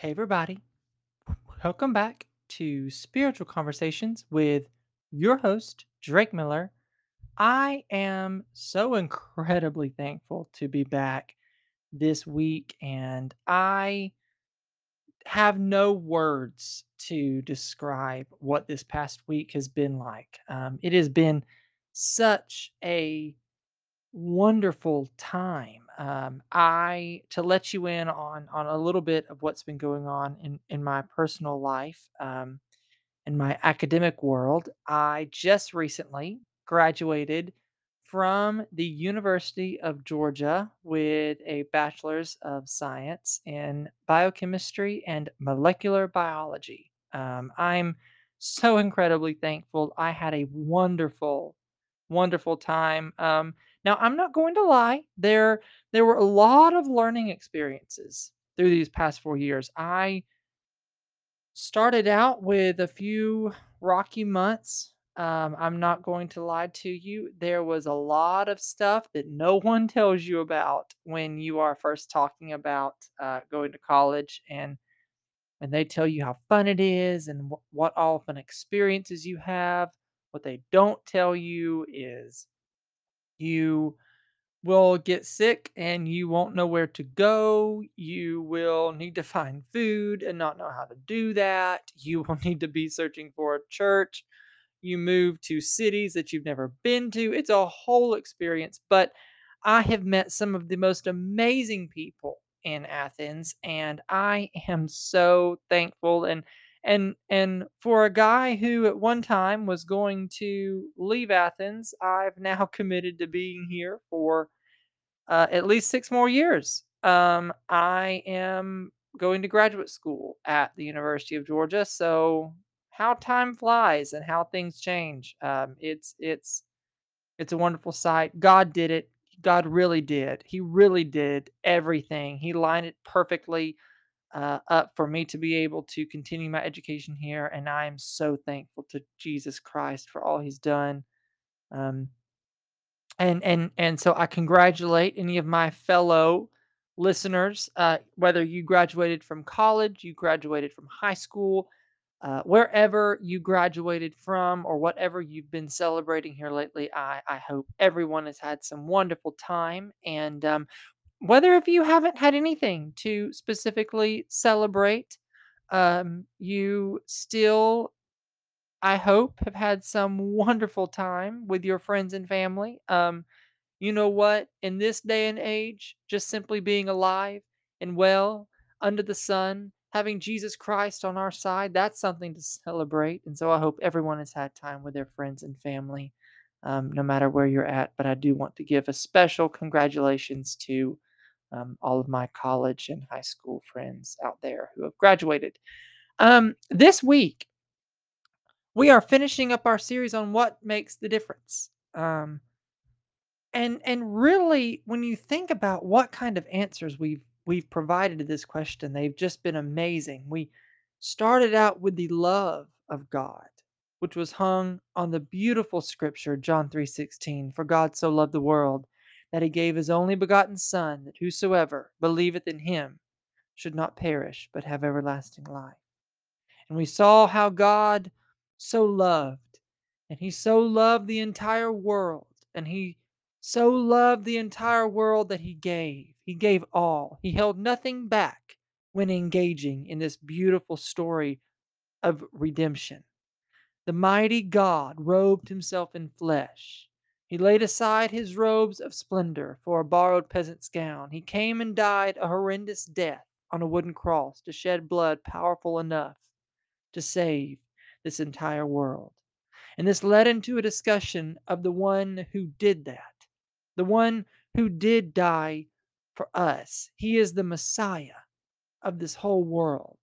Hey, everybody. Welcome back to Spiritual Conversations with your host, Drake Miller. I am so incredibly thankful to be back this week, and I have no words to describe what this past week has been like. Um, it has been such a wonderful time. Um, I to let you in on on a little bit of what's been going on in in my personal life, um, in my academic world. I just recently graduated from the University of Georgia with a bachelor's of science in biochemistry and molecular biology. Um, I'm so incredibly thankful. I had a wonderful wonderful time. Um, now I'm not going to lie, there there were a lot of learning experiences through these past 4 years. I started out with a few rocky months. Um, I'm not going to lie to you. There was a lot of stuff that no one tells you about when you are first talking about uh, going to college and when they tell you how fun it is and wh- what all fun experiences you have. What they don't tell you is you will get sick and you won't know where to go. You will need to find food and not know how to do that. You will need to be searching for a church. You move to cities that you've never been to. It's a whole experience, but I have met some of the most amazing people in Athens and I am so thankful and and and for a guy who at one time was going to leave Athens, I've now committed to being here for uh, at least six more years. Um, I am going to graduate school at the University of Georgia. So how time flies and how things change. Um, it's it's it's a wonderful sight. God did it. God really did. He really did everything. He lined it perfectly uh, up for me to be able to continue my education here, and I am so thankful to Jesus Christ for all He's done. Um, and and and so I congratulate any of my fellow listeners, uh, whether you graduated from college, you graduated from high school, uh, wherever you graduated from, or whatever you've been celebrating here lately. I I hope everyone has had some wonderful time, and um, whether if you haven't had anything to specifically celebrate, um, you still. I hope have had some wonderful time with your friends and family. Um, you know what? In this day and age, just simply being alive and well under the sun, having Jesus Christ on our side, that's something to celebrate. And so I hope everyone has had time with their friends and family, um, no matter where you're at. But I do want to give a special congratulations to um, all of my college and high school friends out there who have graduated. Um, this week, we are finishing up our series on what makes the difference. Um, and and really, when you think about what kind of answers we've we've provided to this question, they've just been amazing. We started out with the love of God, which was hung on the beautiful scripture John 3:16, for God so loved the world that he gave his only begotten son that whosoever believeth in him should not perish but have everlasting life. And we saw how God so loved, and He so loved the entire world, and He so loved the entire world that He gave. He gave all. He held nothing back when engaging in this beautiful story of redemption. The mighty God robed Himself in flesh. He laid aside his robes of splendor for a borrowed peasant's gown. He came and died a horrendous death on a wooden cross to shed blood powerful enough to save this entire world. And this led into a discussion of the one who did that, the one who did die for us. He is the Messiah of this whole world.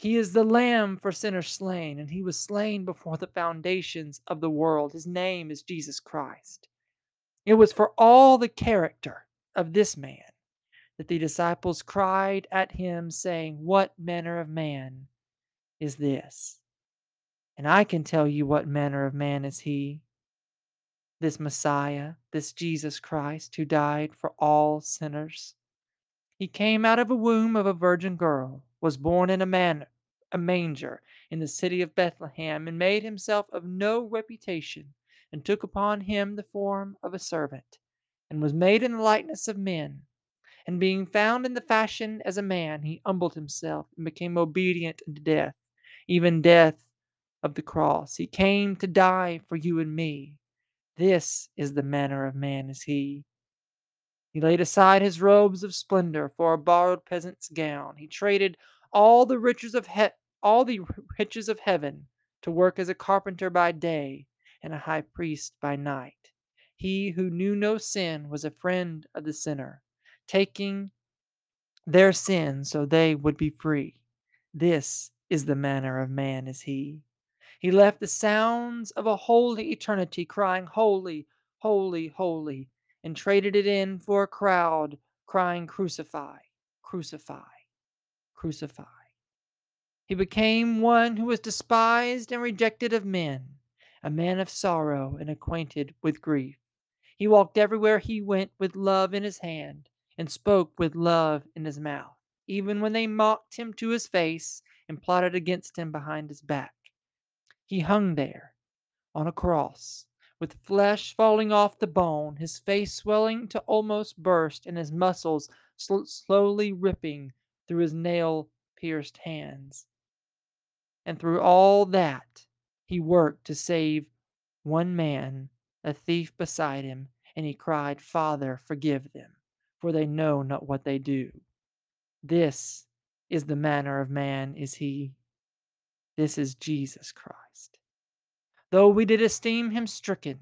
He is the Lamb for sinners slain, and he was slain before the foundations of the world. His name is Jesus Christ. It was for all the character of this man that the disciples cried at him, saying, What manner of man is this? And I can tell you what manner of man is he, this Messiah, this Jesus Christ, who died for all sinners. He came out of a womb of a virgin girl, was born in a man a manger in the city of Bethlehem, and made himself of no reputation, and took upon him the form of a servant, and was made in the likeness of men. And being found in the fashion as a man, he humbled himself and became obedient unto death, even death of the cross. He came to die for you and me. This is the manner of man is he. He laid aside his robes of splendor for a borrowed peasant's gown. He traded all the riches of he- all the riches of heaven to work as a carpenter by day and a high priest by night. He who knew no sin was a friend of the sinner, taking their sin so they would be free. This is the manner of man is he. He left the sounds of a holy eternity crying, Holy, holy, holy, and traded it in for a crowd crying, Crucify, crucify, crucify. He became one who was despised and rejected of men, a man of sorrow and acquainted with grief. He walked everywhere he went with love in his hand and spoke with love in his mouth, even when they mocked him to his face and plotted against him behind his back. He hung there on a cross, with flesh falling off the bone, his face swelling to almost burst, and his muscles sl- slowly ripping through his nail pierced hands. And through all that, he worked to save one man, a thief beside him, and he cried, Father, forgive them, for they know not what they do. This is the manner of man, is he. This is Jesus Christ. Though we did esteem him stricken,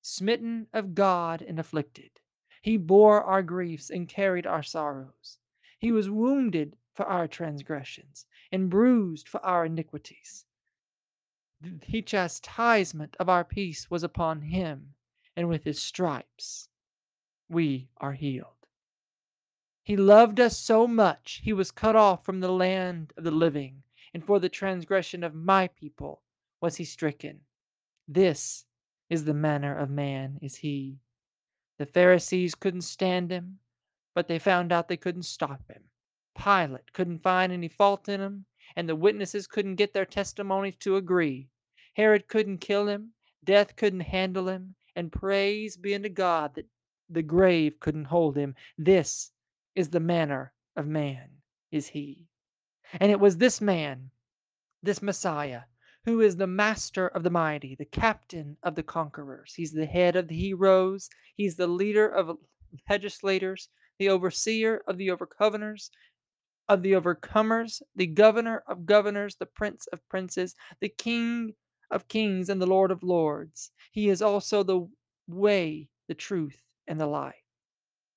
smitten of God, and afflicted, he bore our griefs and carried our sorrows. He was wounded for our transgressions and bruised for our iniquities. The chastisement of our peace was upon him, and with his stripes we are healed. He loved us so much, he was cut off from the land of the living, and for the transgression of my people was he stricken. This is the manner of man, is he. The Pharisees couldn't stand him, but they found out they couldn't stop him. Pilate couldn't find any fault in him, and the witnesses couldn't get their testimonies to agree. Herod couldn't kill him, death couldn't handle him, and praise be unto God that the grave couldn't hold him. This is the manner of man, is he. And it was this man, this Messiah, who is the master of the mighty, the captain of the conquerors. He's the head of the heroes, he's the leader of legislators, the overseer of the overcomers, of the overcomers, the governor of governors, the prince of princes, the king of kings, and the lord of lords. He is also the way, the truth, and the life.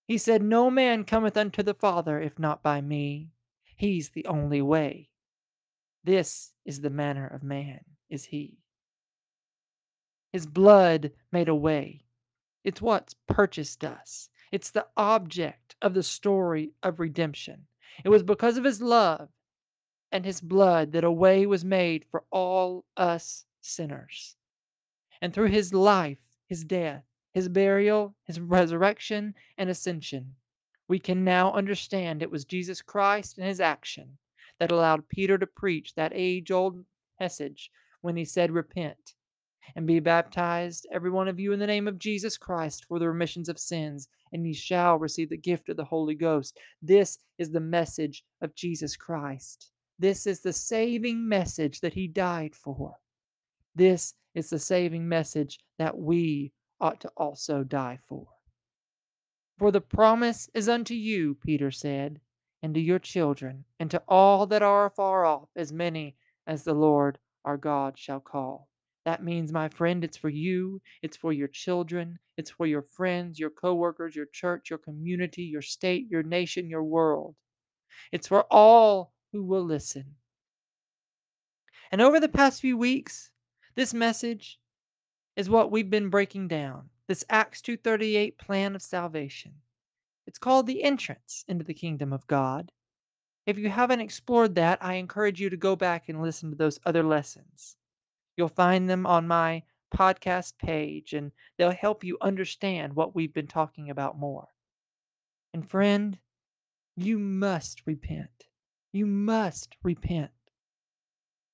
He said, No man cometh unto the Father if not by me. He's the only way. This is the manner of man, is he. His blood made a way. It's what's purchased us. It's the object of the story of redemption. It was because of his love and his blood that a way was made for all us sinners. And through his life, his death, his burial, his resurrection, and ascension, we can now understand it was Jesus Christ and his action that allowed Peter to preach that age old message when he said, Repent and be baptized, every one of you, in the name of Jesus Christ for the remissions of sins, and ye shall receive the gift of the Holy Ghost. This is the message of Jesus Christ. This is the saving message that he died for. This is the saving message that we ought to also die for. For the promise is unto you, Peter said, and to your children, and to all that are afar off, as many as the Lord our God shall call. That means, my friend, it's for you, it's for your children, it's for your friends, your coworkers, your church, your community, your state, your nation, your world. It's for all who will listen. And over the past few weeks, this message is what we've been breaking down. This Acts 2:38 plan of salvation. It's called the entrance into the kingdom of God. If you haven't explored that, I encourage you to go back and listen to those other lessons. You'll find them on my podcast page, and they'll help you understand what we've been talking about more. And friend, you must repent. You must repent.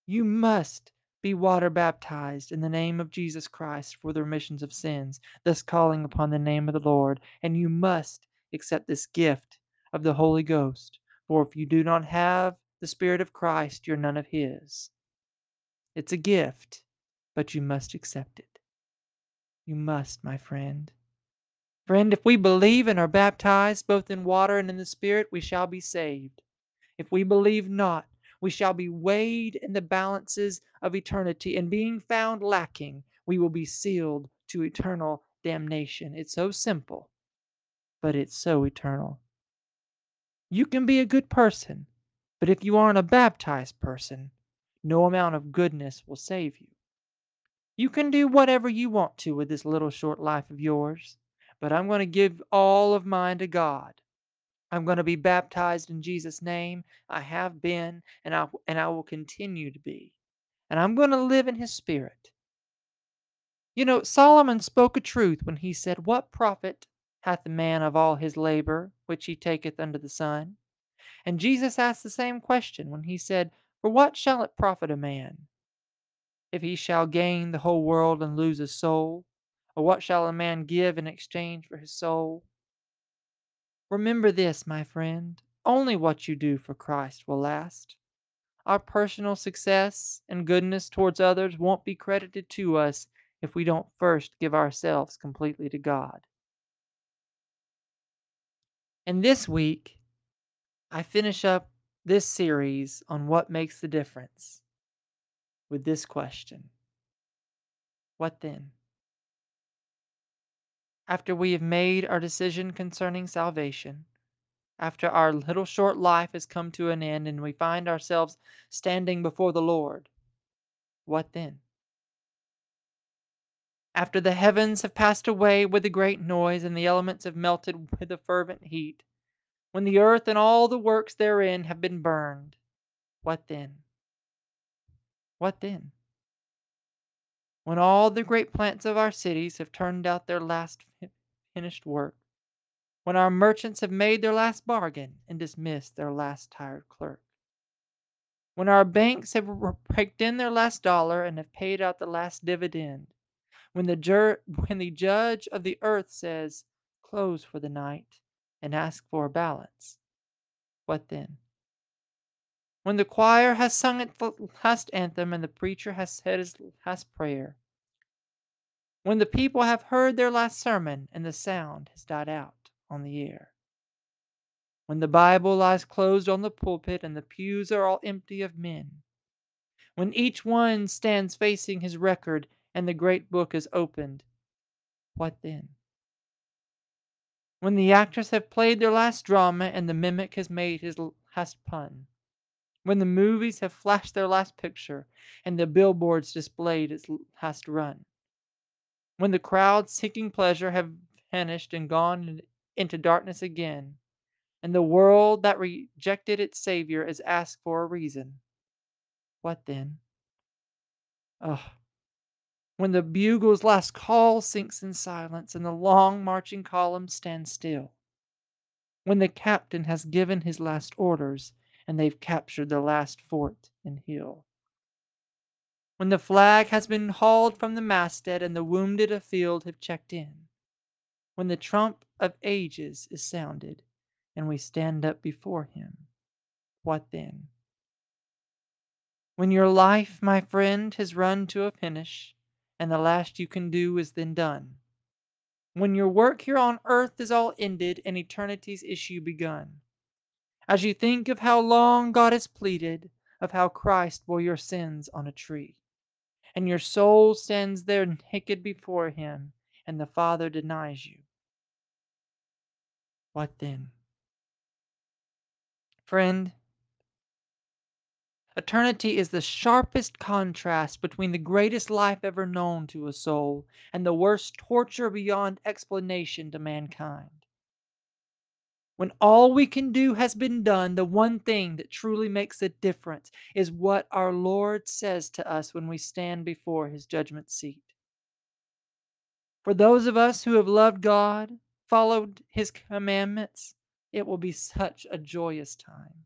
You must be water baptized in the name of Jesus Christ for the remissions of sins, thus calling upon the name of the Lord. And you must accept this gift of the Holy Ghost. For if you do not have the Spirit of Christ, you're none of His. It's a gift, but you must accept it. You must, my friend. Friend, if we believe and are baptized both in water and in the Spirit, we shall be saved. If we believe not, we shall be weighed in the balances of eternity, and being found lacking, we will be sealed to eternal damnation. It's so simple, but it's so eternal. You can be a good person, but if you aren't a baptized person, no amount of goodness will save you. You can do whatever you want to with this little short life of yours, but I'm going to give all of mine to God. I'm going to be baptized in Jesus' name. I have been, and I, and I will continue to be. And I'm going to live in His Spirit. You know, Solomon spoke a truth when he said, What profit hath a man of all his labor which he taketh under the sun? And Jesus asked the same question when he said, For what shall it profit a man if he shall gain the whole world and lose his soul? Or what shall a man give in exchange for his soul? Remember this, my friend only what you do for Christ will last. Our personal success and goodness towards others won't be credited to us if we don't first give ourselves completely to God. And this week, I finish up this series on what makes the difference with this question What then? After we have made our decision concerning salvation, after our little short life has come to an end and we find ourselves standing before the Lord, what then? After the heavens have passed away with a great noise and the elements have melted with a fervent heat, when the earth and all the works therein have been burned, what then? What then? When all the great plants of our cities have turned out their last finished work, when our merchants have made their last bargain and dismissed their last tired clerk, when our banks have raked in their last dollar and have paid out the last dividend, when the, jur- when the judge of the earth says, Close for the night, and ask for a balance, what then? When the choir has sung its last anthem and the preacher has said his last prayer, when the people have heard their last sermon and the sound has died out on the air, when the Bible lies closed on the pulpit and the pews are all empty of men, when each one stands facing his record and the great book is opened, what then? When the actors have played their last drama and the mimic has made his last pun, when the movies have flashed their last picture and the billboards displayed its last run, when the crowds seeking pleasure have vanished and gone into darkness again, and the world that rejected its Savior is asked for a reason, what then? Oh, when the bugle's last call sinks in silence and the long marching column stands still, when the captain has given his last orders and they've captured the last fort and hill, when the flag has been hauled from the masthead and the wounded afield have checked in, when the trump of ages is sounded and we stand up before him, what then? When your life, my friend, has run to a finish, and the last you can do is then done. When your work here on earth is all ended and eternity's issue begun. As you think of how long God has pleaded, of how Christ bore your sins on a tree, and your soul stands there naked before Him, and the Father denies you. What then? Friend, Eternity is the sharpest contrast between the greatest life ever known to a soul and the worst torture beyond explanation to mankind. When all we can do has been done, the one thing that truly makes a difference is what our Lord says to us when we stand before his judgment seat. For those of us who have loved God, followed his commandments, it will be such a joyous time.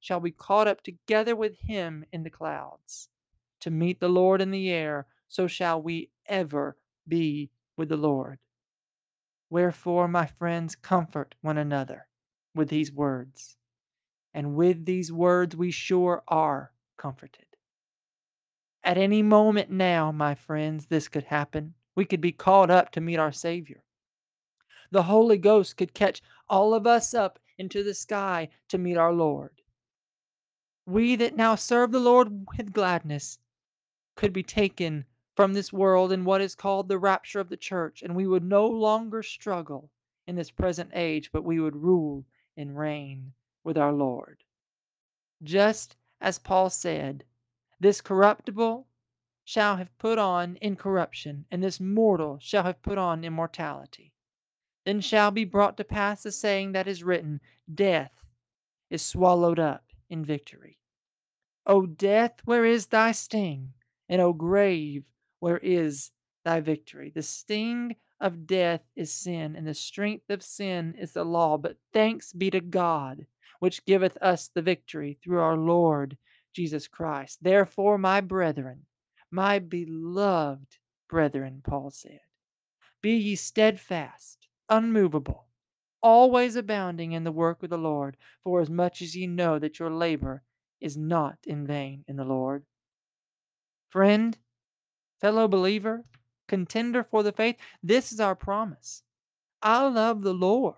shall be caught up together with him in the clouds to meet the Lord in the air, so shall we ever be with the Lord. Wherefore, my friends, comfort one another with these words. And with these words we sure are comforted. At any moment now, my friends, this could happen. We could be called up to meet our Savior. The Holy Ghost could catch all of us up into the sky to meet our Lord. We that now serve the Lord with gladness could be taken from this world in what is called the rapture of the church, and we would no longer struggle in this present age, but we would rule and reign with our Lord. Just as Paul said, this corruptible shall have put on incorruption, and this mortal shall have put on immortality. Then shall be brought to pass the saying that is written Death is swallowed up in victory. O death, where is thy sting? And O grave, where is thy victory? The sting of death is sin, and the strength of sin is the law. But thanks be to God, which giveth us the victory through our Lord Jesus Christ. Therefore, my brethren, my beloved brethren, Paul said, be ye steadfast, unmovable, always abounding in the work of the Lord, for as much as ye know that your labor is not in vain in the Lord. Friend, fellow believer, contender for the faith, this is our promise. I love the Lord.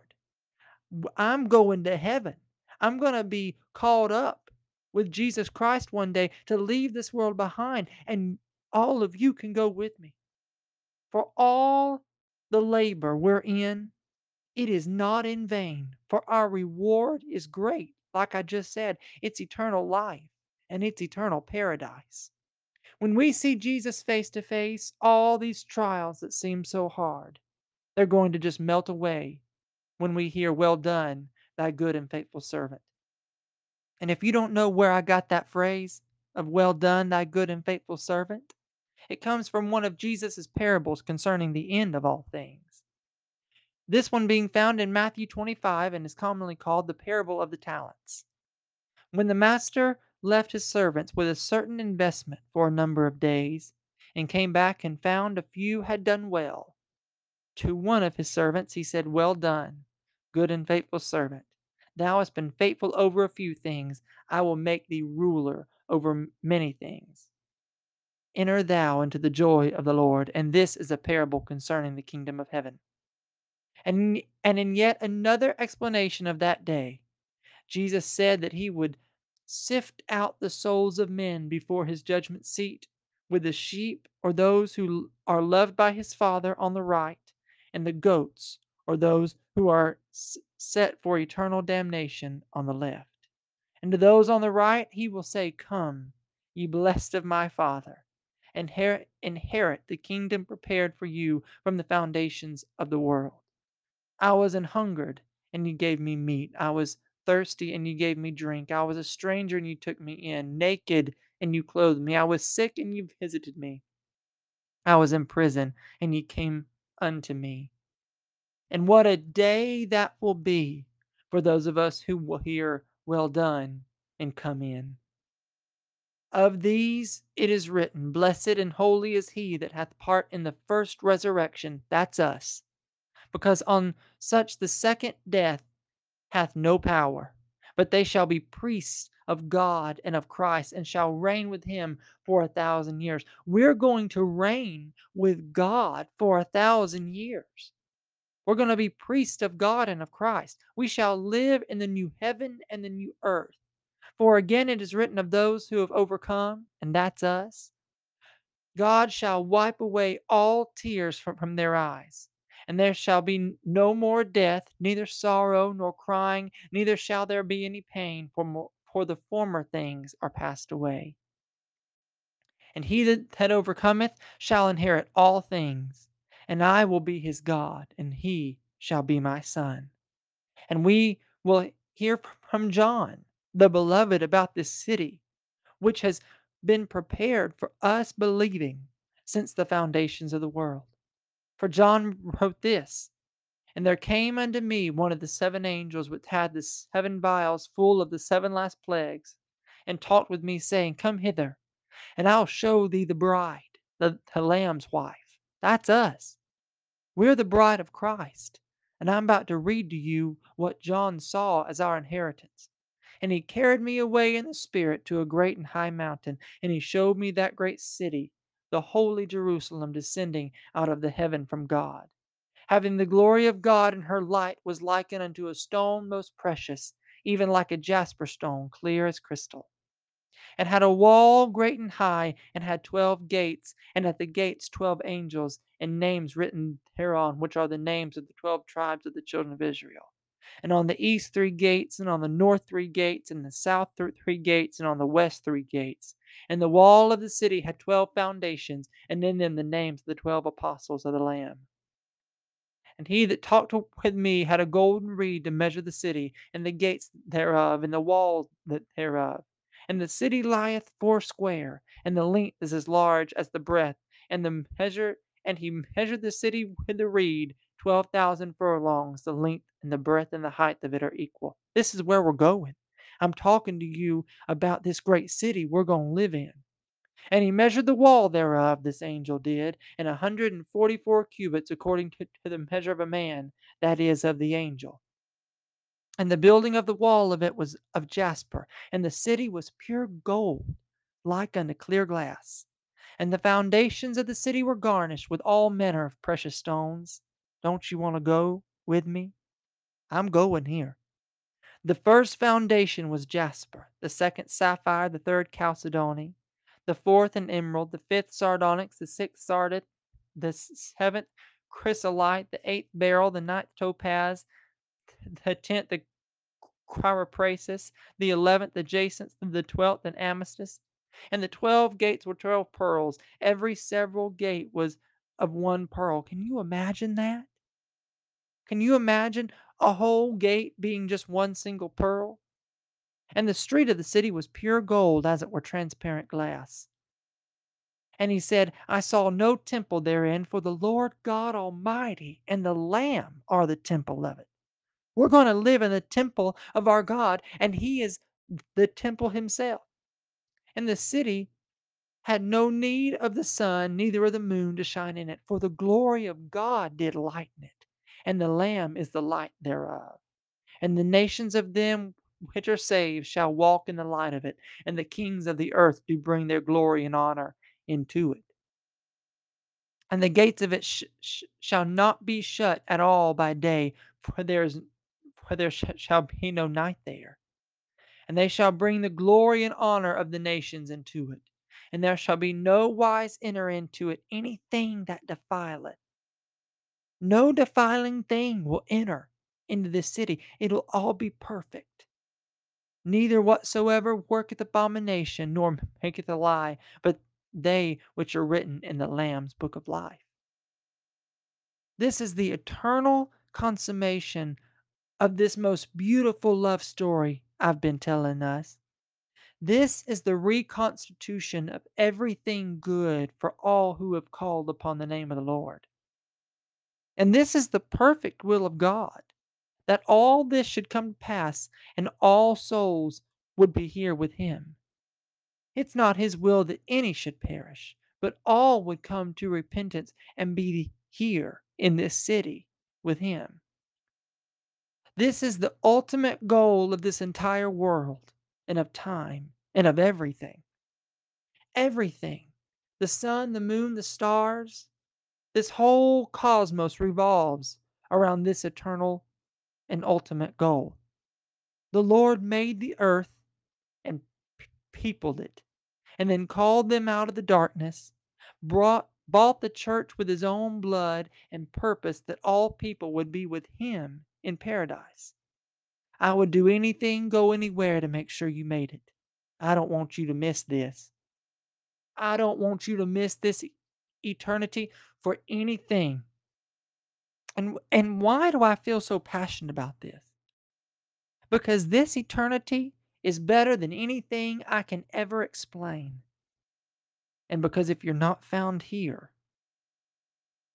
I'm going to heaven. I'm going to be called up with Jesus Christ one day to leave this world behind, and all of you can go with me. For all the labor we're in, it is not in vain, for our reward is great. Like I just said, it's eternal life and it's eternal paradise. When we see Jesus face to face, all these trials that seem so hard, they're going to just melt away when we hear, Well done, thy good and faithful servant. And if you don't know where I got that phrase of well done, thy good and faithful servant, it comes from one of Jesus' parables concerning the end of all things. This one being found in Matthew 25 and is commonly called the parable of the talents. When the master left his servants with a certain investment for a number of days, and came back and found a few had done well, to one of his servants he said, Well done, good and faithful servant. Thou hast been faithful over a few things. I will make thee ruler over many things. Enter thou into the joy of the Lord. And this is a parable concerning the kingdom of heaven. And, and in yet another explanation of that day, Jesus said that he would sift out the souls of men before his judgment seat, with the sheep or those who are loved by his Father on the right, and the goats or those who are set for eternal damnation on the left. And to those on the right, he will say, Come, ye blessed of my Father, inherit, inherit the kingdom prepared for you from the foundations of the world. I was an hungered, and you gave me meat. I was thirsty, and you gave me drink. I was a stranger, and you took me in. Naked, and you clothed me. I was sick, and you visited me. I was in prison, and you came unto me. And what a day that will be for those of us who will hear, Well done, and come in. Of these it is written, Blessed and holy is he that hath part in the first resurrection. That's us. Because on such the second death hath no power, but they shall be priests of God and of Christ and shall reign with him for a thousand years. We're going to reign with God for a thousand years. We're going to be priests of God and of Christ. We shall live in the new heaven and the new earth. For again it is written of those who have overcome, and that's us God shall wipe away all tears from, from their eyes. And there shall be no more death, neither sorrow nor crying, neither shall there be any pain, for, more, for the former things are passed away. And he that, that overcometh shall inherit all things, and I will be his God, and he shall be my son. And we will hear from John, the beloved, about this city, which has been prepared for us believing since the foundations of the world. For John wrote this And there came unto me one of the seven angels which had the seven vials full of the seven last plagues, and talked with me, saying, Come hither, and I'll show thee the bride, the, the Lamb's wife. That's us. We're the bride of Christ. And I'm about to read to you what John saw as our inheritance. And he carried me away in the Spirit to a great and high mountain, and he showed me that great city, the holy Jerusalem, descending out of the heaven from God, having the glory of God, in her light was likened unto a stone most precious, even like a jasper stone, clear as crystal and had a wall great and high, and had twelve gates, and at the gates twelve angels, and names written thereon, which are the names of the twelve tribes of the children of Israel. And on the east three gates, and on the north three gates, and the south three gates, and on the west three gates. And the wall of the city had twelve foundations, and in them the names of the twelve apostles of the Lamb. And he that talked with me had a golden reed to measure the city, and the gates thereof, and the walls thereof. And the city lieth foursquare, and the length is as large as the breadth, and the measure and he measured the city with the reed, twelve thousand furlongs, the length and the breadth and the height of it are equal. This is where we're going. I'm talking to you about this great city we're going to live in. And he measured the wall thereof, this angel did, in a hundred and forty four cubits, according to, to the measure of a man, that is, of the angel. And the building of the wall of it was of jasper, and the city was pure gold, like unto clear glass. And the foundations of the city were garnished with all manner of precious stones. Don't you want to go with me? I'm going here. The first foundation was jasper, the second sapphire, the third chalcedony, the fourth an emerald, the fifth sardonyx, the sixth sardonyx, the seventh chrysolite, the eighth beryl, the ninth topaz, the tenth the chrysoprasus, the eleventh the jacinth, the twelfth an amethyst. And the twelve gates were twelve pearls. Every several gate was of one pearl. Can you imagine that? Can you imagine a whole gate being just one single pearl? And the street of the city was pure gold, as it were transparent glass. And he said, I saw no temple therein, for the Lord God Almighty and the Lamb are the temple of it. We're going to live in the temple of our God, and He is the temple Himself. And the city had no need of the sun, neither of the moon to shine in it, for the glory of God did lighten it, and the Lamb is the light thereof. And the nations of them which are saved shall walk in the light of it, and the kings of the earth do bring their glory and honor into it. And the gates of it sh- sh- shall not be shut at all by day, for there is for there sh- shall be no night there. And they shall bring the glory and honor of the nations into it. And there shall be no wise enter into it anything that defileth. No defiling thing will enter into this city. It'll all be perfect. Neither whatsoever worketh abomination, nor maketh a lie, but they which are written in the Lamb's book of life. This is the eternal consummation of this most beautiful love story I've been telling us. This is the reconstitution of everything good for all who have called upon the name of the Lord. And this is the perfect will of God that all this should come to pass and all souls would be here with Him. It's not His will that any should perish, but all would come to repentance and be here in this city with Him. This is the ultimate goal of this entire world and of time and of everything. Everything the sun, the moon, the stars this whole cosmos revolves around this eternal and ultimate goal. The Lord made the earth and peopled it, and then called them out of the darkness, brought bought the church with his own blood, and purposed that all people would be with him in paradise. I would do anything, go anywhere to make sure you made it. I don't want you to miss this. I don't want you to miss this eternity for anything. And and why do I feel so passionate about this? Because this eternity is better than anything I can ever explain. And because if you're not found here,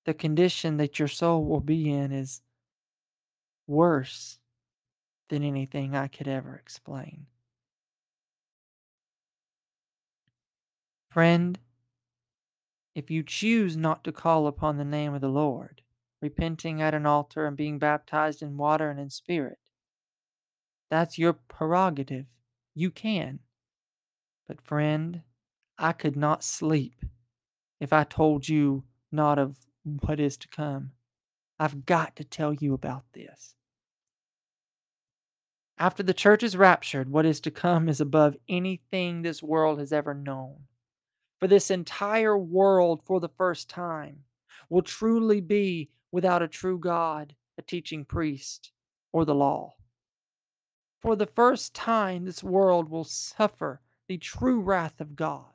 the condition that your soul will be in is worse than anything I could ever explain. Friend, if you choose not to call upon the name of the Lord, repenting at an altar and being baptized in water and in spirit, that's your prerogative. You can. But, friend, I could not sleep if I told you not of what is to come. I've got to tell you about this. After the church is raptured, what is to come is above anything this world has ever known. For this entire world, for the first time, will truly be without a true God, a teaching priest, or the law. For the first time, this world will suffer the true wrath of God,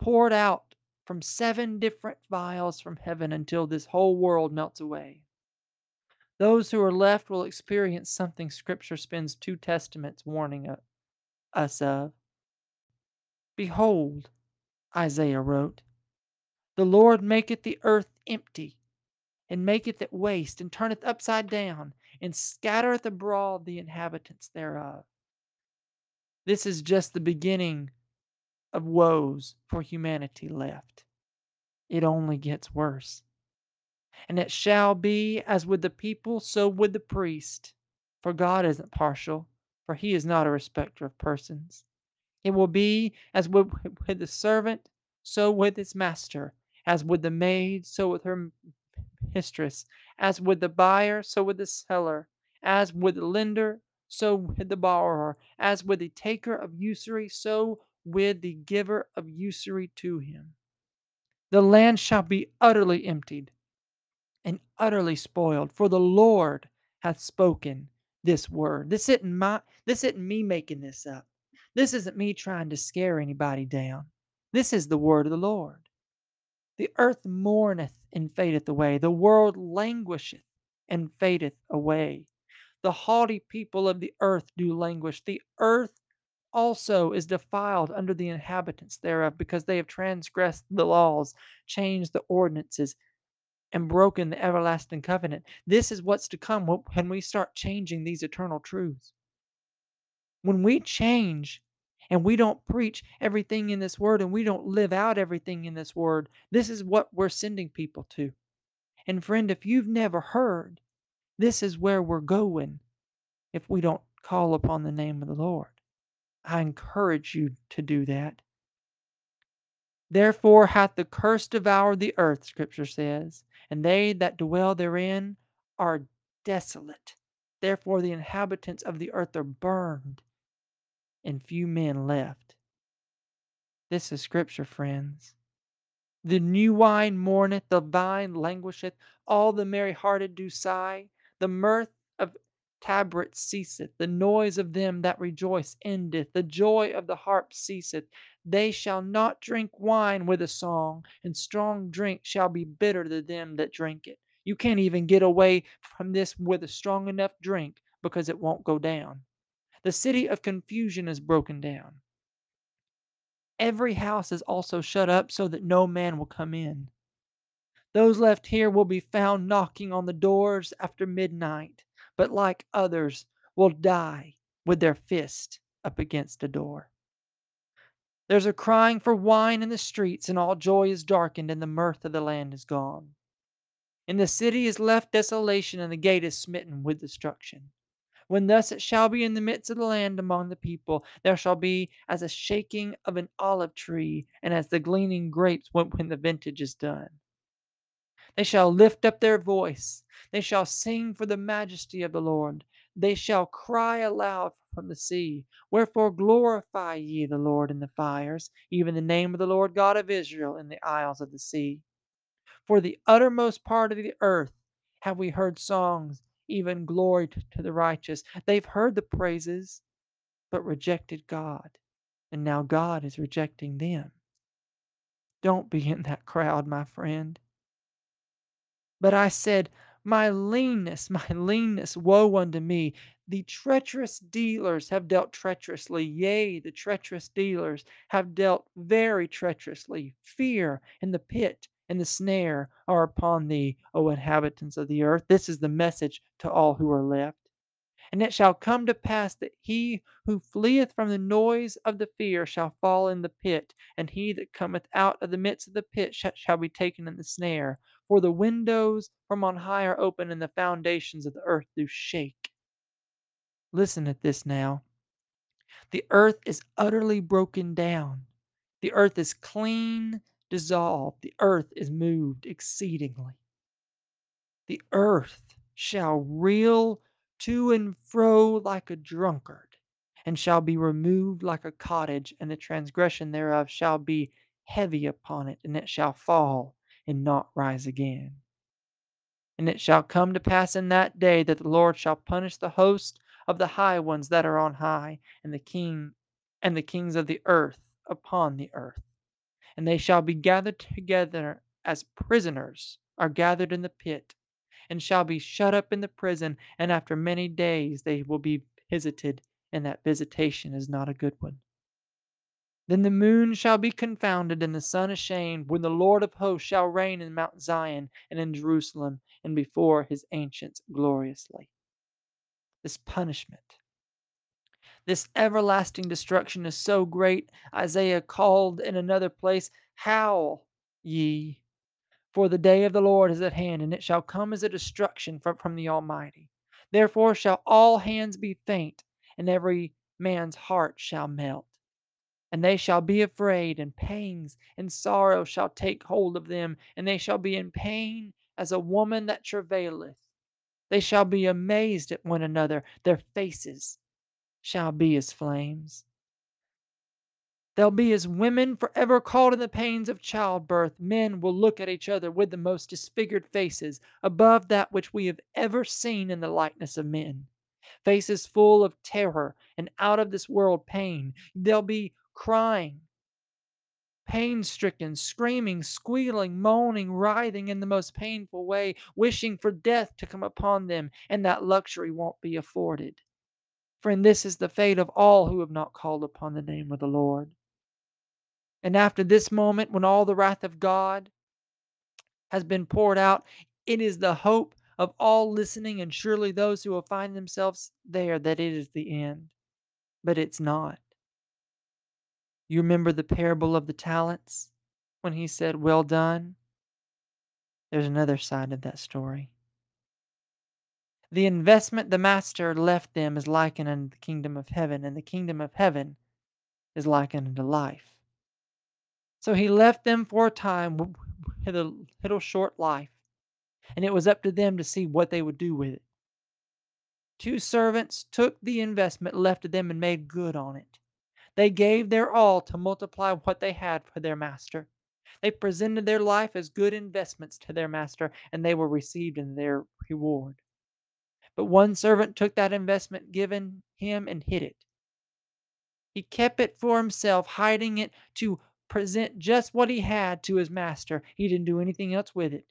poured out from seven different vials from heaven until this whole world melts away. Those who are left will experience something Scripture spends two testaments warning us of. Behold, Isaiah wrote, the Lord maketh the earth empty, and maketh it waste, and turneth upside down, and scattereth abroad the inhabitants thereof. This is just the beginning of woes for humanity left. It only gets worse. And it shall be as with the people, so with the priest. For God isn't partial, for he is not a respecter of persons. It will be as with, the servant, so with his master, as with the maid, so with her mistress, as with the buyer, so with the seller, as with the lender, so with the borrower, as with the taker of usury, so with the giver of usury to him. The land shall be utterly emptied and utterly spoiled, for the Lord hath spoken this word. This isn't my this isn't me making this up. This isn't me trying to scare anybody down. This is the word of the Lord. The earth mourneth and fadeth away. The world languisheth and fadeth away. The haughty people of the earth do languish. The earth also is defiled under the inhabitants thereof, because they have transgressed the laws, changed the ordinances, and broken the everlasting covenant. This is what's to come when we start changing these eternal truths. When we change and we don't preach everything in this word and we don't live out everything in this word, this is what we're sending people to. And friend, if you've never heard, this is where we're going if we don't call upon the name of the Lord. I encourage you to do that. Therefore hath the curse devoured the earth, Scripture says, and they that dwell therein are desolate. Therefore the inhabitants of the earth are burned, and few men left. This is Scripture, friends. The new wine mourneth, the vine languisheth, all the merry hearted do sigh. The mirth of tabret ceaseth, the noise of them that rejoice endeth, the joy of the harp ceaseth. They shall not drink wine with a song, and strong drink shall be bitter to them that drink it. You can't even get away from this with a strong enough drink because it won't go down. The city of confusion is broken down. Every house is also shut up so that no man will come in. Those left here will be found knocking on the doors after midnight, but like others, will die with their fist up against a door. There's a crying for wine in the streets, and all joy is darkened, and the mirth of the land is gone. In the city is left desolation, and the gate is smitten with destruction. When thus it shall be in the midst of the land among the people, there shall be as a shaking of an olive tree, and as the gleaning grapes when the vintage is done. They shall lift up their voice, they shall sing for the majesty of the Lord, they shall cry aloud from the sea. Wherefore glorify ye the Lord in the fires, even the name of the Lord God of Israel in the isles of the sea. For the uttermost part of the earth have we heard songs even glory to, to the righteous. They've heard the praises, but rejected God. And now God is rejecting them. Don't be in that crowd, my friend. But I said, My leanness, my leanness, woe unto me! The treacherous dealers have dealt treacherously. Yea, the treacherous dealers have dealt very treacherously. Fear in the pit and the snare are upon thee, O inhabitants of the earth. This is the message to all who are left. And it shall come to pass that he who fleeth from the noise of the fear shall fall in the pit, and he that cometh out of the midst of the pit sh- shall be taken in the snare. For the windows from on high are open, and the foundations of the earth do shake. Listen at this now. The earth is utterly broken down. The earth is clean dissolved. The earth is moved exceedingly. The earth shall reel to and fro like a drunkard, and shall be removed like a cottage, and the transgression thereof shall be heavy upon it, and it shall fall and not rise again. And it shall come to pass in that day that the Lord shall punish the host of the high ones that are on high, and the king and the kings of the earth upon the earth. And they shall be gathered together as prisoners are gathered in the pit, and shall be shut up in the prison, and after many days they will be visited, and that visitation is not a good one. Then the moon shall be confounded, and the sun ashamed, when the Lord of hosts shall reign in Mount Zion and in Jerusalem, and before his ancients gloriously. This punishment, this everlasting destruction is so great, Isaiah called in another place, Howl ye for the day of the Lord is at hand, and it shall come as a destruction from, from the Almighty. Therefore shall all hands be faint, and every man's heart shall melt. And they shall be afraid, and pangs and sorrow shall take hold of them, and they shall be in pain as a woman that travaileth. They shall be amazed at one another, their faces shall be as flames. They'll be as women forever caught in the pains of childbirth. Men will look at each other with the most disfigured faces, above that which we have ever seen in the likeness of men. Faces full of terror and out of this world pain. They'll be crying, pain stricken, screaming, squealing, moaning, writhing in the most painful way, wishing for death to come upon them, and that luxury won't be afforded. Friend, this is the fate of all who have not called upon the name of the Lord. And after this moment, when all the wrath of God has been poured out, it is the hope of all listening and surely those who will find themselves there that it is the end. But it's not. You remember the parable of the talents when he said, Well done? There's another side of that story. The investment the master left them is likened unto the kingdom of heaven, and the kingdom of heaven is likened unto life. So he left them for a time with a little short life, and it was up to them to see what they would do with it. Two servants took the investment left to them and made good on it. They gave their all to multiply what they had for their master. They presented their life as good investments to their master, and they were received in their reward. But one servant took that investment given him and hid it. He kept it for himself, hiding it to present just what he had to his master. He didn't do anything else with it.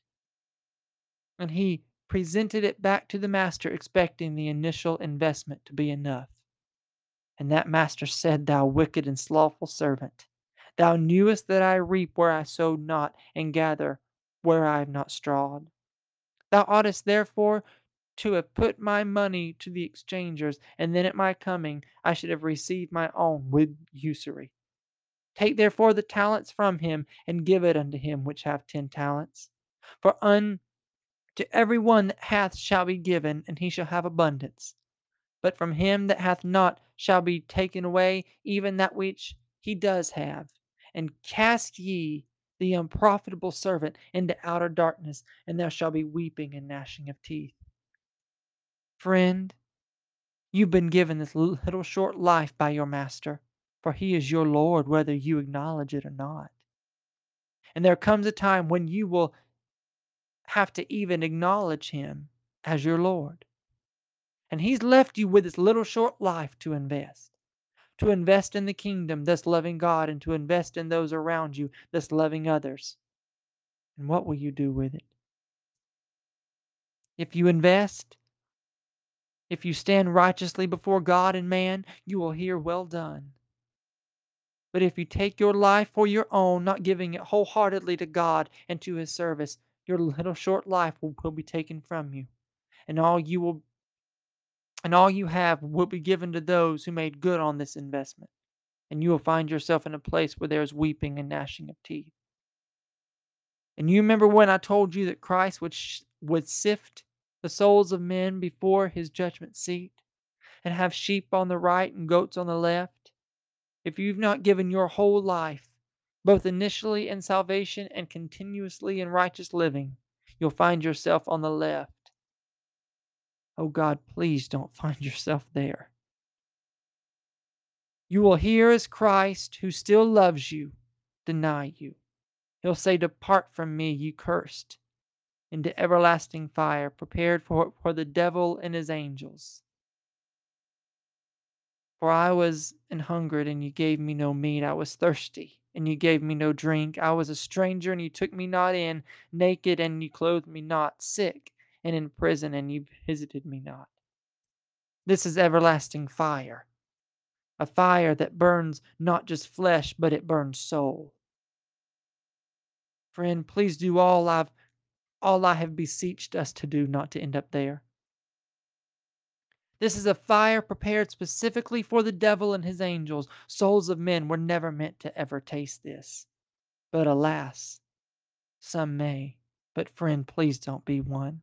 And he presented it back to the master, expecting the initial investment to be enough. And that master said, Thou wicked and slothful servant, thou knewest that I reap where I sowed not, and gather where I have not strawed. Thou oughtest therefore to have put my money to the exchangers, and then at my coming I should have received my own with usury. Take therefore the talents from him, and give it unto him which hath ten talents. For unto every one that hath shall be given, and he shall have abundance. But from him that hath not shall be taken away even that which he does have. And cast ye the unprofitable servant into outer darkness, and there shall be weeping and gnashing of teeth. Friend, you've been given this little short life by your master for he is your Lord, whether you acknowledge it or not. And there comes a time when you will have to even acknowledge him as your Lord. And He's left you with this little short life to invest. To invest in the kingdom, thus loving God, and to invest in those around you, thus loving others. And what will you do with it? If you invest, if you stand righteously before God and man, you will hear, Well done. But if you take your life for your own, not giving it wholeheartedly to God and to His service, your little short life will, will be taken from you, and all you will and all you have will be given to those who made good on this investment, and you will find yourself in a place where there is weeping and gnashing of teeth. And you remember when I told you that Christ would sh- would sift the souls of men before his judgment seat and have sheep on the right and goats on the left? if you've not given your whole life, both initially in salvation and continuously in righteous living, you'll find yourself on the left. Oh God, please don't find yourself there. You will hear as Christ, who still loves you, deny you. He'll say, Depart from me, you cursed, into everlasting fire, prepared for, for the devil and his angels. For I was an hungered, and you gave me no meat. I was thirsty, and you gave me no drink. I was a stranger, and you took me not in. Naked, and you clothed me not. Sick, and in prison, and you visited me not. This is everlasting fire, a fire that burns not just flesh, but it burns soul. Friend, please do all I've all I have beseeched us to do, not to end up there. This is a fire prepared specifically for the devil and his angels. Souls of men were never meant to ever taste this. But alas, some may. But friend, please don't be one.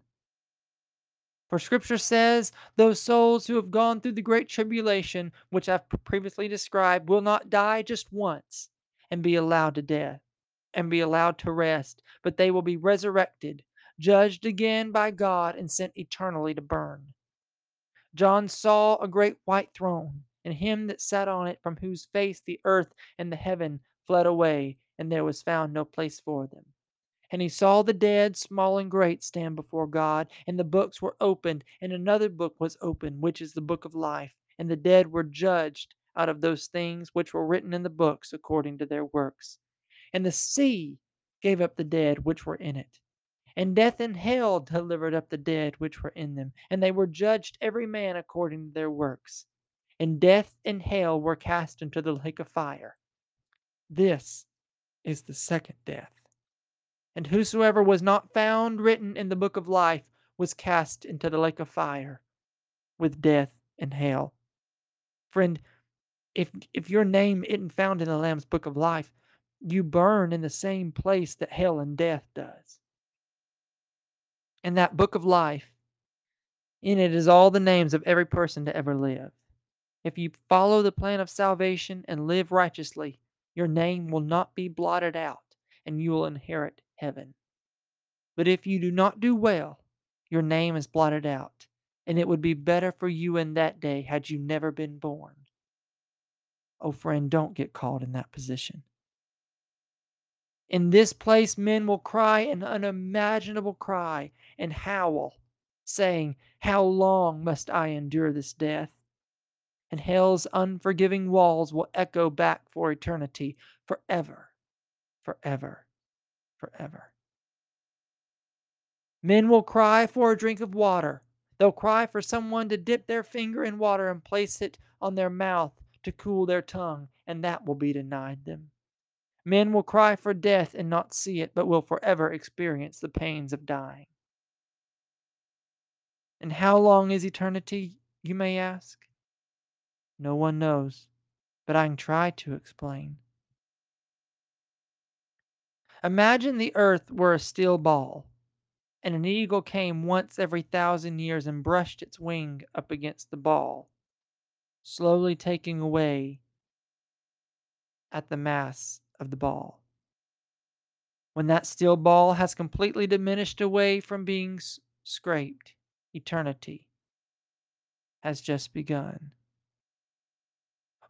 For Scripture says, those souls who have gone through the great tribulation, which I've previously described, will not die just once and be allowed to death and be allowed to rest, but they will be resurrected, judged again by God, and sent eternally to burn. John saw a great white throne, and him that sat on it, from whose face the earth and the heaven fled away, and there was found no place for them. And he saw the dead, small and great, stand before God, and the books were opened, and another book was opened, which is the book of life. And the dead were judged out of those things which were written in the books according to their works. And the sea gave up the dead which were in it and death and hell delivered up the dead which were in them, and they were judged every man according to their works. And death and hell were cast into the lake of fire. This is the second death. And whosoever was not found written in the book of life was cast into the lake of fire with death and hell. Friend, if if your name isn't found in the Lamb's book of life, you burn in the same place that hell and death does in that book of life, in it is all the names of every person to ever live. If you follow the plan of salvation and live righteously, your name will not be blotted out, and you will inherit heaven. But if you do not do well, your name is blotted out, and it would be better for you in that day had you never been born. Oh, friend, don't get caught in that position. In this place, men will cry an unimaginable cry and howl, saying, How long must I endure this death? And hell's unforgiving walls will echo back for eternity, forever, forever, forever. Men will cry for a drink of water. They'll cry for someone to dip their finger in water and place it on their mouth to cool their tongue, and that will be denied them. Men will cry for death and not see it, but will forever experience the pains of dying. And how long is eternity, you may ask? No one knows, but I can try to explain. Imagine the earth were a steel ball, and an eagle came once every thousand years and brushed its wing up against the ball, slowly taking away at the mass of the ball. When that steel ball has completely diminished away from being scraped, eternity has just begun.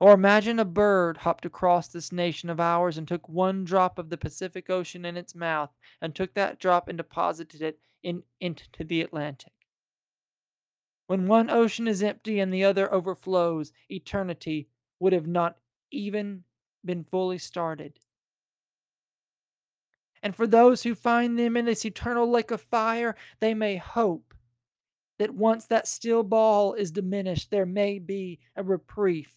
Or imagine a bird hopped across this nation of ours and took one drop of the Pacific Ocean in its mouth and took that drop and deposited it in, into the Atlantic. When one ocean is empty and the other overflows, eternity would have not even been fully started. And for those who find them in this eternal lake of fire, they may hope that once that still ball is diminished, there may be a reprieve.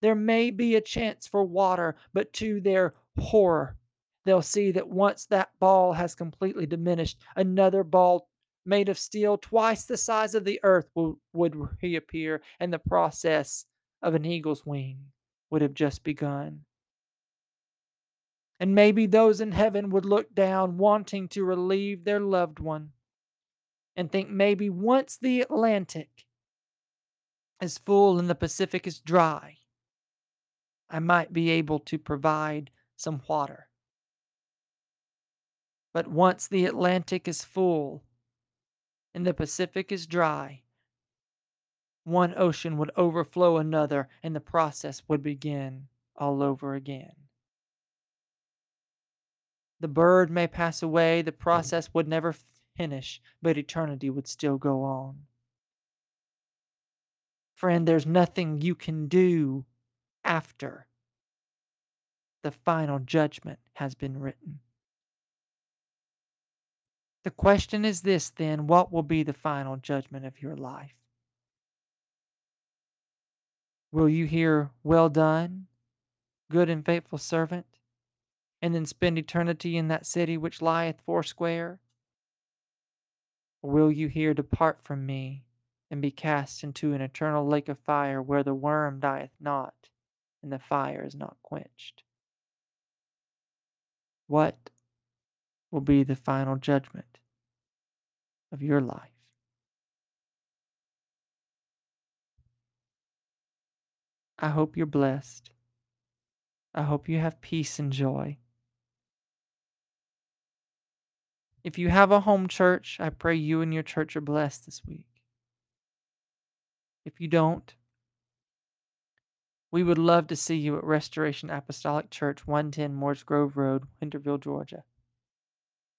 There may be a chance for water, but to their horror, they'll see that once that ball has completely diminished, another ball made of steel twice the size of the earth will, would reappear, and the process of an eagle's wing would have just begun. And maybe those in heaven would look down, wanting to relieve their loved one, and think maybe once the Atlantic is full and the Pacific is dry, I might be able to provide some water. But once the Atlantic is full and the Pacific is dry, one ocean would overflow another and the process would begin all over again. The bird may pass away, the process would never finish, but eternity would still go on. Friend, there's nothing you can do after the final judgment has been written. The question is this then what will be the final judgment of your life? Will you hear, Well done, good and faithful servant? And then spend eternity in that city which lieth foursquare? Or will you hear depart from me and be cast into an eternal lake of fire where the worm dieth not and the fire is not quenched? What will be the final judgment of your life? I hope you're blessed. I hope you have peace and joy. If you have a home church, I pray you and your church are blessed this week. If you don't, we would love to see you at Restoration Apostolic Church, 110 Moores Grove Road, Winterville, Georgia.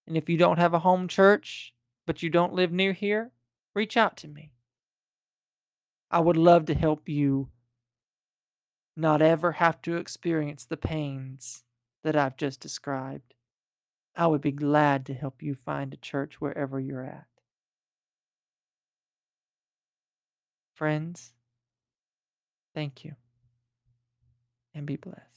And if you don't have a home church, but you don't live near here, reach out to me. I would love to help you not ever have to experience the pains that I've just described. I would be glad to help you find a church wherever you're at. Friends, thank you and be blessed.